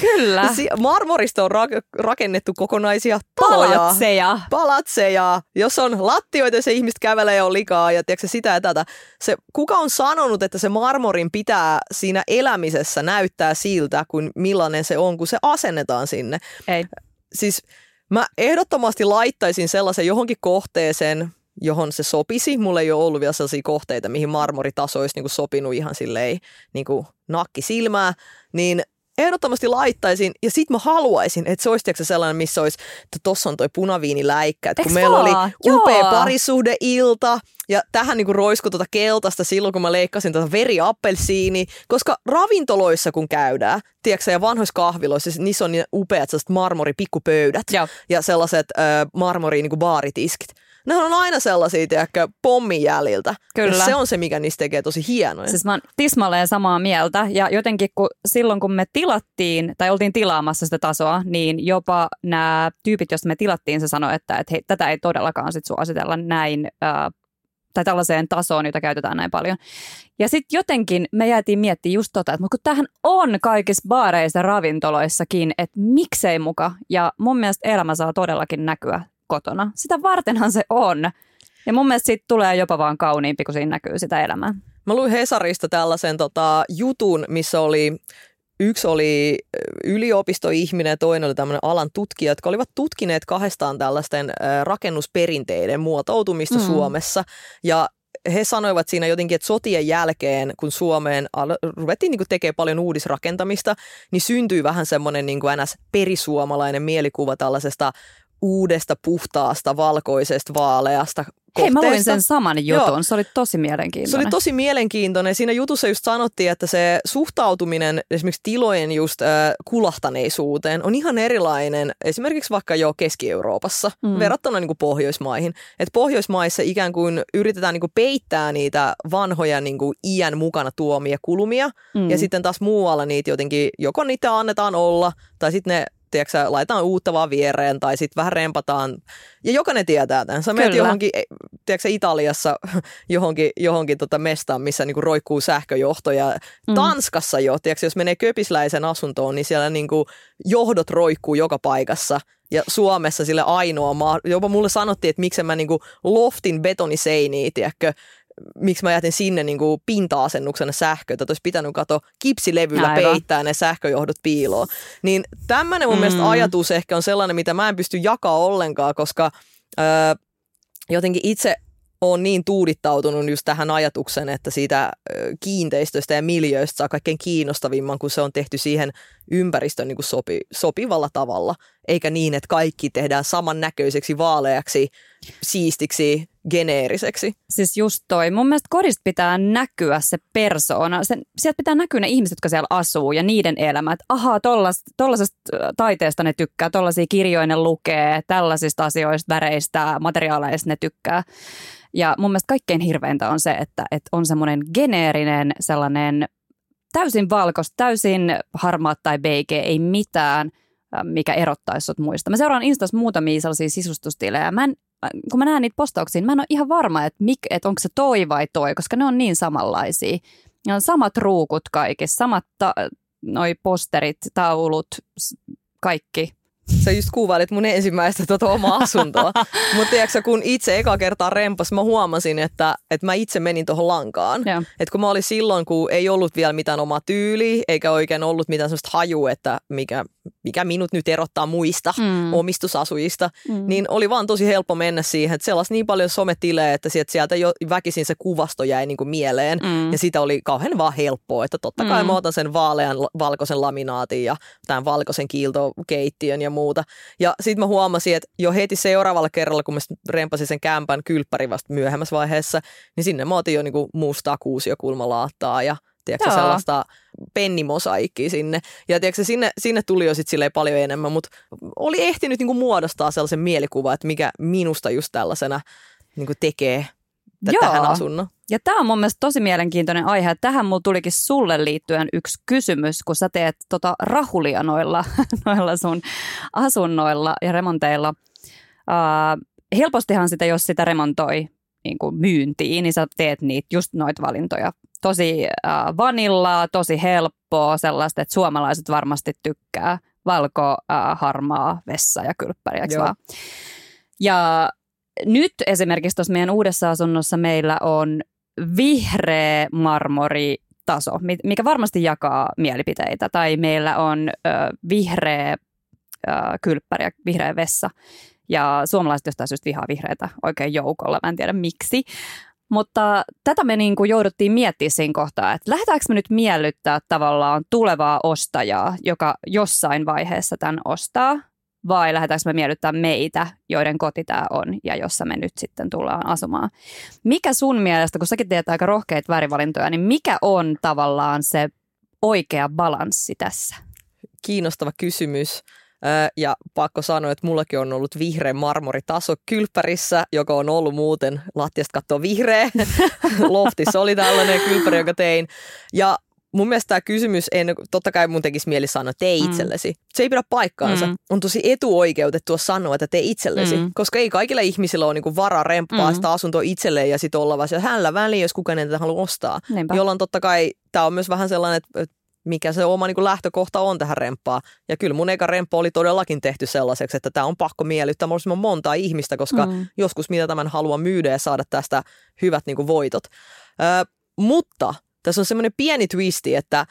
Kyllä. Marmorista on ra- rakennettu kokonaisia taloja Palatseja. palatseja, jos on lattioita, se ihmiset kävelee ja on likaa ja tiedätkö, sitä ja tätä. Se, kuka on sanonut, että se marmorin pitää siinä elämisessä näyttää siltä, kuin millainen se on, kun se asennetaan sinne. Ei. Siis mä ehdottomasti laittaisin sellaisen johonkin kohteeseen, johon se sopisi. Mulla ei ole ollut vielä sellaisia kohteita, mihin marmoritaso olisi niinku sopinut ihan silleen niinku nakki silmää, niin ehdottomasti laittaisin ja sit mä haluaisin, että se olisi sellainen, missä olisi, että tossa on toi punaviiniläikkä, että kun meillä oli upea Joo. parisuhdeilta ja tähän niinku roisku tuota keltaista silloin, kun mä leikkasin tätä veriappelsiini, koska ravintoloissa kun käydään, tiedätkö, ja vanhoissa kahviloissa, siis niissä on niin upeat sellaiset marmoripikkupöydät Joo. ja sellaiset äh, marmori niinku baaritiskit. Ne on aina sellaisia, tiedätkö, pommin jäljiltä. Kyllä. Ja se on se, mikä niistä tekee tosi hienoja. Siis mä oon tismalleen samaa mieltä ja jotenkin kun silloin kun me tilattiin tai oltiin tilaamassa sitä tasoa, niin jopa nämä tyypit, joista me tilattiin, se sanoi, että, että hei, tätä ei todellakaan sit suositella näin ää, tai tällaiseen tasoon, jota käytetään näin paljon. Ja sitten jotenkin me jäätiin miettimään just tota, että kun tämähän on kaikissa baareissa ravintoloissakin, että miksei muka. Ja mun mielestä elämä saa todellakin näkyä kotona. Sitä vartenhan se on. Ja mun mielestä siitä tulee jopa vaan kauniimpi, kun siinä näkyy sitä elämää. Mä luin Hesarista tällaisen tota, jutun, missä oli yksi oli yliopistoihminen ja toinen oli tämmöinen alan tutkija, jotka olivat tutkineet kahdestaan tällaisten rakennusperinteiden muotoutumista Mm. Suomessa. Ja he sanoivat siinä jotenkin, että sotien jälkeen, kun Suomeen al- ruvettiin niin tekemään paljon uudisrakentamista, niin syntyi vähän semmoinen niin ns. perisuomalainen mielikuva tällaisesta uudesta, puhtaasta, valkoisesta, vaaleasta Hei, mä luin kohteesta. sen saman jutun. Joo. Se oli tosi Se mielenkiintoinen. oli tosi mielenkiintoinen. Siinä jutussa just sanottiin, että se suhtautuminen esimerkiksi tilojen just äh, kulahtaneisuuteen on ihan erilainen esimerkiksi vaikka jo Keski-Euroopassa Mm. verrattuna niin kuin Pohjoismaihin. Et Pohjoismaissa ikään kuin yritetään niin kuin peittää niitä vanhoja niin kuin iän mukana tuomia kulmia Mm. ja sitten taas muualla niitä jotenkin, joko niitä annetaan olla tai sitten ne tiedätkö, laitetaan uutta vaan viereen tai sitten vähän rempataan. Ja jokainen tietää tämän. Sä menet johonkin, e, tiedätkö, Italiassa johonkin, johonkin tota mestaan, missä niinku roikkuu sähköjohto. Ja mm. Tanskassa jo, tiedätkö, jos menee köpisläisen asuntoon, niin siellä niinku johdot roikkuu joka paikassa. Ja Suomessa sille ainoa maa, jopa mulle sanottiin, että miksi mä niinku loftin betoniseiniä, tiedätkö, miksi mä jätin sinne niinku pinta-asennuksena sähköä, että olisi pitänyt kato kipsilevyllä Aivan. peittää ne sähköjohdot piiloon. Niin tämmöinen mun mm. mielestä ajatus ehkä on sellainen, mitä mä en pysty jakaa ollenkaan, koska öö, jotenkin itse on niin tuudittautunut just tähän ajatukseen, että siitä kiinteistöstä ja miljöistä saa kaikkein kiinnostavimman, kun se on tehty siihen ympäristön niin kuin sopi, sopivalla tavalla, eikä niin, että kaikki tehdään samannäköiseksi, vaaleaksi, siistiksi, geneeriseksi. Siis just toi. Mun mielestä kodista pitää näkyä se persoona. Sen, sieltä pitää näkyä ne ihmiset, jotka siellä asuu ja niiden elämät. Ahaa, tollasesta taiteesta ne tykkää, tollaisia kirjoja ne lukee, tällaisista asioista, väreistä, materiaaleista ne tykkää. Ja mun mielestä kaikkein hirveintä on se, että, että on semmoinen geneerinen sellainen täysin valkoista, täysin harmaat tai beige, ei mitään, mikä erottaisi sut muista. Mä seuraan Instas muutamia sellaisia sisustustilejä. Mä en, kun mä näen niitä postauksia, niin mä en ole ihan varma, että, mik, että onko se toi vai toi, koska ne on niin samanlaisia. Ja on samat ruukut kaikissa, samat ta- noi posterit, taulut, kaikki. Sä just kuvailit mun ensimmäistä tota omaa asuntoa. Mutta tiedätkö, kun itse eka kertaa rempas, mä huomasin, että, että mä itse menin tuohon lankaan. Joo. Et kun mä olin silloin, kun ei ollut vielä mitään omaa tyyliä, eikä oikein ollut mitään sellaista hajua, että mikä, mikä minut nyt erottaa muista mm. omistusasujista, mm. niin oli vaan tosi helppo mennä siihen, että sellaisi niin paljon sometilejä, että sieltä, sieltä jo väkisin se kuvasto jäi niin kuin mieleen. Mm. Ja sitä oli kauhean vaan helppoa, että totta kai mm. mä otan sen vaalean valkoisen laminaatin ja tämän valkoisen kiiltokeittiön ja muuta. Ja sitten mä huomasin, että jo heti seuraavalla kerralla, kun mä rempasin sen kämpän kylppäri vasta myöhemmässä vaiheessa, niin sinne mä otin jo niinku mustaa kuusiokulmalaattaa ja tiedätkö, Joo. sellaista pennimosaikkiä sinne. Ja tiedätkö, sinne, sinne tuli jo sit paljon enemmän, mutta oli ehtinyt niinku muodostaa sellaisen mielikuva, että mikä minusta just tällaisena niinku tekee t- Joo. tähän asunnon. Ja tämä on mun mielestä tosi mielenkiintoinen aihe. Tähän mulla tulikin sulle liittyen yksi kysymys, kun sä teet tota rahulia noilla, noilla sun asunnoilla ja remonteilla. Uh, helpostihan sitä, jos sitä remontoi niin kuin myyntiin, niin sä teet niitä just noita valintoja. Tosi uh, vanillaa, tosi helppoa, sellaista, että suomalaiset varmasti tykkää. Valko, uh, harmaa, vessa ja kylppäri, eikö Joo. vaan? Ja nyt esimerkiksi tuossa meidän uudessa asunnossa meillä on vihreä marmoritaso, mi- mikä varmasti jakaa mielipiteitä. Tai meillä on ö, vihreä ö, kylppäri ja vihreä vessa. Ja suomalaiset jostain syystä vihaa vihreitä oikein joukolla, mä en tiedä miksi. Mutta tätä me niin kuin jouduttiin miettimään siinä kohtaa, että lähdetäänkö me nyt miellyttää tavallaan tulevaa ostajaa, joka jossain vaiheessa tämän ostaa, vai lähdetäänkö me miellyttää meitä, joiden koti tämä on ja jossa me nyt sitten tullaan asumaan. Mikä sun mielestä, kun säkin teet aika rohkeita värivalintoja, niin mikä on tavallaan se oikea balanssi tässä? Kiinnostava kysymys. Ja pakko sanoa, että mullakin on ollut vihreä marmoritaso kylppärissä, joka on ollut muuten lattiasta katsoa vihreä. Loftissa oli tällainen kylppäri, jonka tein. Ja mun mielestä tämä kysymys, en, totta kai mun tekisi mieli sanoa, että tee itsellesi. Se ei pidä paikkaansa. Mm. On tosi etuoikeutettua sanoa, että tee itsellesi. Mm. Koska ei kaikilla ihmisillä ole niinku varaa remppaa Mm. sitä asuntoa itselleen ja sitten olla vaan siellä hänellä väliin, jos kukaan ei tätä halua ostaa. Niinpä. Jolloin totta kai tämä on myös vähän sellainen, että mikä se oma niin lähtökohta on tähän remppaan. Ja kyllä mun eka remppa oli todellakin tehty sellaiseksi, että tämä on pakko miellyttää mahdollisimman montaa ihmistä, koska Mm. mm. joskus mitä tämän haluaa myydä ja saada tästä hyvät niin kuin voitot. Ö, mutta tässä on semmoinen pieni twisti, että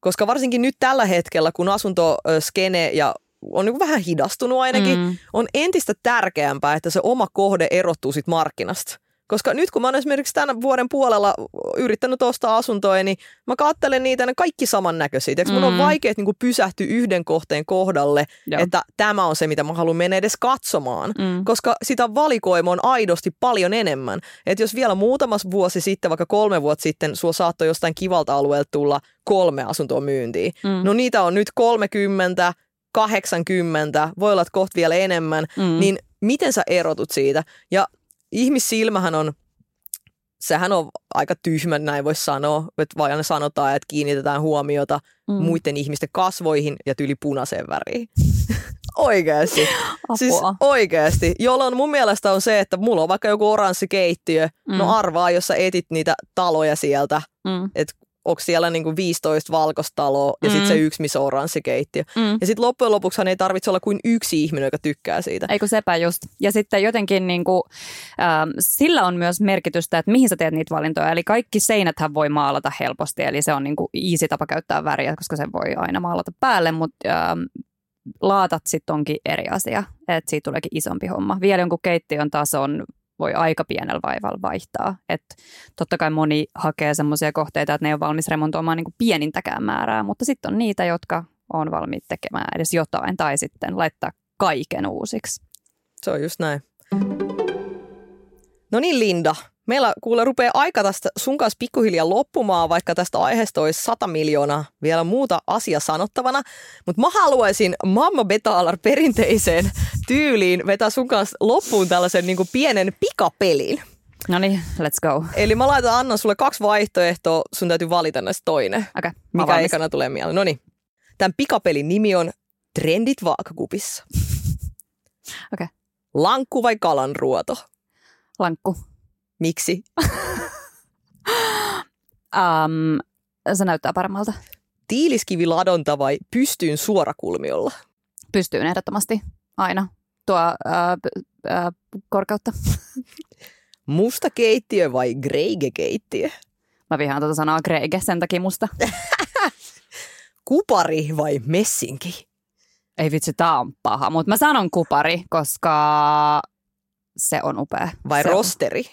koska varsinkin nyt tällä hetkellä, kun asuntoskene ja on niin vähän hidastunut ainakin, Mm. mm. on entistä tärkeämpää, että se oma kohde erottuu sit markkinasta. Koska nyt kun mä oon esimerkiksi tämän vuoden puolella yrittänyt ostaa asuntoja, niin mä katselen niitä ne kaikki samannäköisiä. Eikö mun on Mm. vaikea niin pysähtyä yhden kohteen kohdalle, Joo. että tämä on se, mitä mä haluan mennä edes katsomaan. Mm. Koska sitä valikoima on aidosti paljon enemmän. Että jos vielä muutamas vuosi sitten, vaikka kolme vuotta sitten, sulla saattoi jostain kivalta alueelta tulla kolme asuntoa myyntiin. Mm. No niitä on nyt 30, 80, voi olla että kohta vielä enemmän, Mm. mm. niin miten sä erotut siitä? Ja ihmissilmähän on, sehän on aika tyhmä, näin voisi sanoa, että vaan sanotaan, että kiinnitetään huomiota Mm. mm. muiden ihmisten kasvoihin ja tyli punaiseen väriin. Oikeasti. Apua. Siis oikeasti. Jolloin mun mielestä on se, että mulla on vaikka joku oranssi keittiö. Mm. No arvaa, jos sä etit niitä taloja sieltä, Mm. että onko siellä niinku 15 valkostaloa ja mm. sitten se yksi, missä on oranssi keittiö. Mm. Ja sitten loppujen lopuksihan ei tarvitse olla kuin yksi ihminen, joka tykkää siitä. Eikö sepä just. Ja sitten jotenkin niin kuin, ähm, sillä on myös merkitystä, että mihin sä teet niitä valintoja. Eli kaikki seinäthän voi maalata helposti, eli se on niin kuin easy tapa käyttää väriä, koska sen voi aina maalata päälle, mutta ähm, laatat sitten onkin eri asia, että siitä tuleekin isompi homma. Vielä jonkun keittiön tason voi aika pienellä vaivalla vaihtaa. Et totta kai moni hakee semmoisia kohteita, että ne ei ole valmis remontoimaan niin kuin pienintäkään määrää, mutta sitten on niitä, jotka on valmiit tekemään edes jotain tai sitten laittaa kaiken uusiksi. Se on just näin. No niin Linda, meillä kuule rupeaa aika tästä sun kanssa pikkuhiljaa loppumaan, vaikka tästä aiheesta olisi 100 miljoonaa vielä muuta asia sanottavana. Mutta mä haluaisin Mamma Betalar perinteiseen tyyliin vetää sun kanssa loppuun tällaisen niin pienen pikapelin. No niin, let's go. Eli mä laitan Anna sulle kaksi vaihtoehtoa, sun täytyy valita näistä toinen. Okay, Mikä ekana tulee mieleen? No niin. Tämän pikapelin nimi on Trendit vaakakupissa. Okei. Lankku vai kalanruoto? Lankku. Miksi? Um, se näyttää paremmalta. Tiiliskiviladonta vai pystyyn suorakulmiolla? Pystyyn ehdottomasti aina. Tuo ää, ää, korkeutta. Musta keittiö vai greige keittiö? Mä vihaan tuota sanaa Greige, sen takia musta. Kupari vai messinki? Ei vitsi, tää on paha, mutta mä sanon kupari, koska se on upea. Vai se on- rosteri?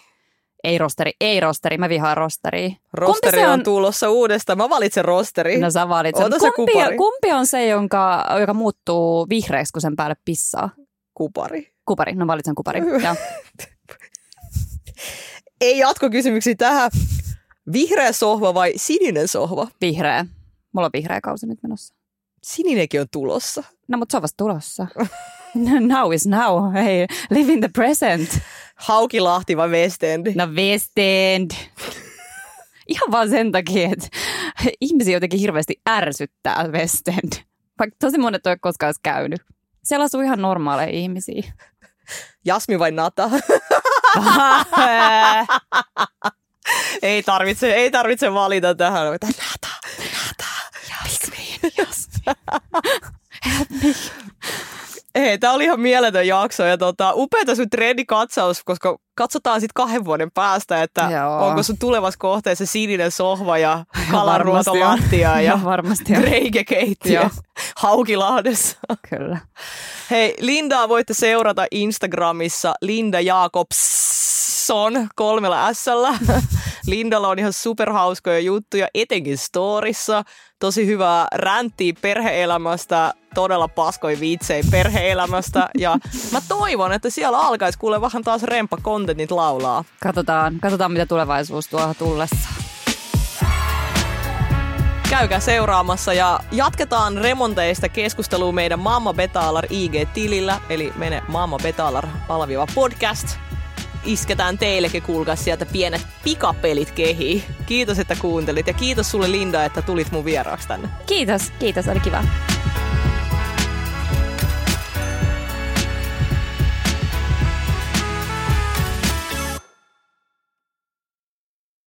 Ei rosteri, ei rosteri, mä vihaan rosteria. Rosteri se on... on- tulossa uudestaan. Mä valitsen rosteri. No sä valitset. Se kumpi, kupari. kumpi on se, jonka, joka muuttuu vihreäksi, kun sen päälle pissaa? Kupari. Kupari, no valitsen kupari. Joo. Ei jatkokysymyksiä tähän. Vihreä sohva vai sininen sohva? Vihreä. Mulla on vihreä kausi nyt menossa. Sininenkin on tulossa. No, mutta se on vasta tulossa. No, now is now. Hey, live in the present. Haukilahti vai West End? No West End. Ihan vaan sen takia, että ihmisiä jotenkin hirveästi ärsyttää West End. Vaikka tosi monet ei ole koskaan edes käynyt. Siellä asuu ihan normaaleja ihmisiä. Jasmi vai Nata? ei, tarvitse, ei tarvitse valita tähän. Nata, Nata. Jasmin, Jasmin. Hei, tää oli ihan mieletön jakso ja tota, upeata sun trendikatsaus, koska katsotaan sitten kahden vuoden päästä, että Joo. onko sun tulevassa kohteessa sininen sohva ja varmasti kalanruoto on. lattia ja varmasti on. reigekeittiö Joo. Haukilahdessa. Kyllä. Hei, Lindaa voitte seurata Instagramissa Linda Jakobsson kolmella s Lindalla on ihan superhauskoja juttuja, etenkin storissa. Tosi hyvää ränttiä perheelämästä, todella paskoi viitsei perheelämästä. Ja mä toivon, että siellä alkaisi kuule vähän taas remppa contentit laulaa. Katsotaan, katsotaan mitä tulevaisuus tuo tullessa. Käykää seuraamassa ja jatketaan remonteista keskustelua meidän Mamma Betalar IG-tilillä, eli mene Mamma Betalar alaviiva podcast. Isketään teillekin, kuulkaa sieltä pienet pikapelit kehiin. Kiitos, että kuuntelit ja kiitos sulle Linda, että tulit mun vieraaksi tänne. Kiitos, kiitos, oli kiva.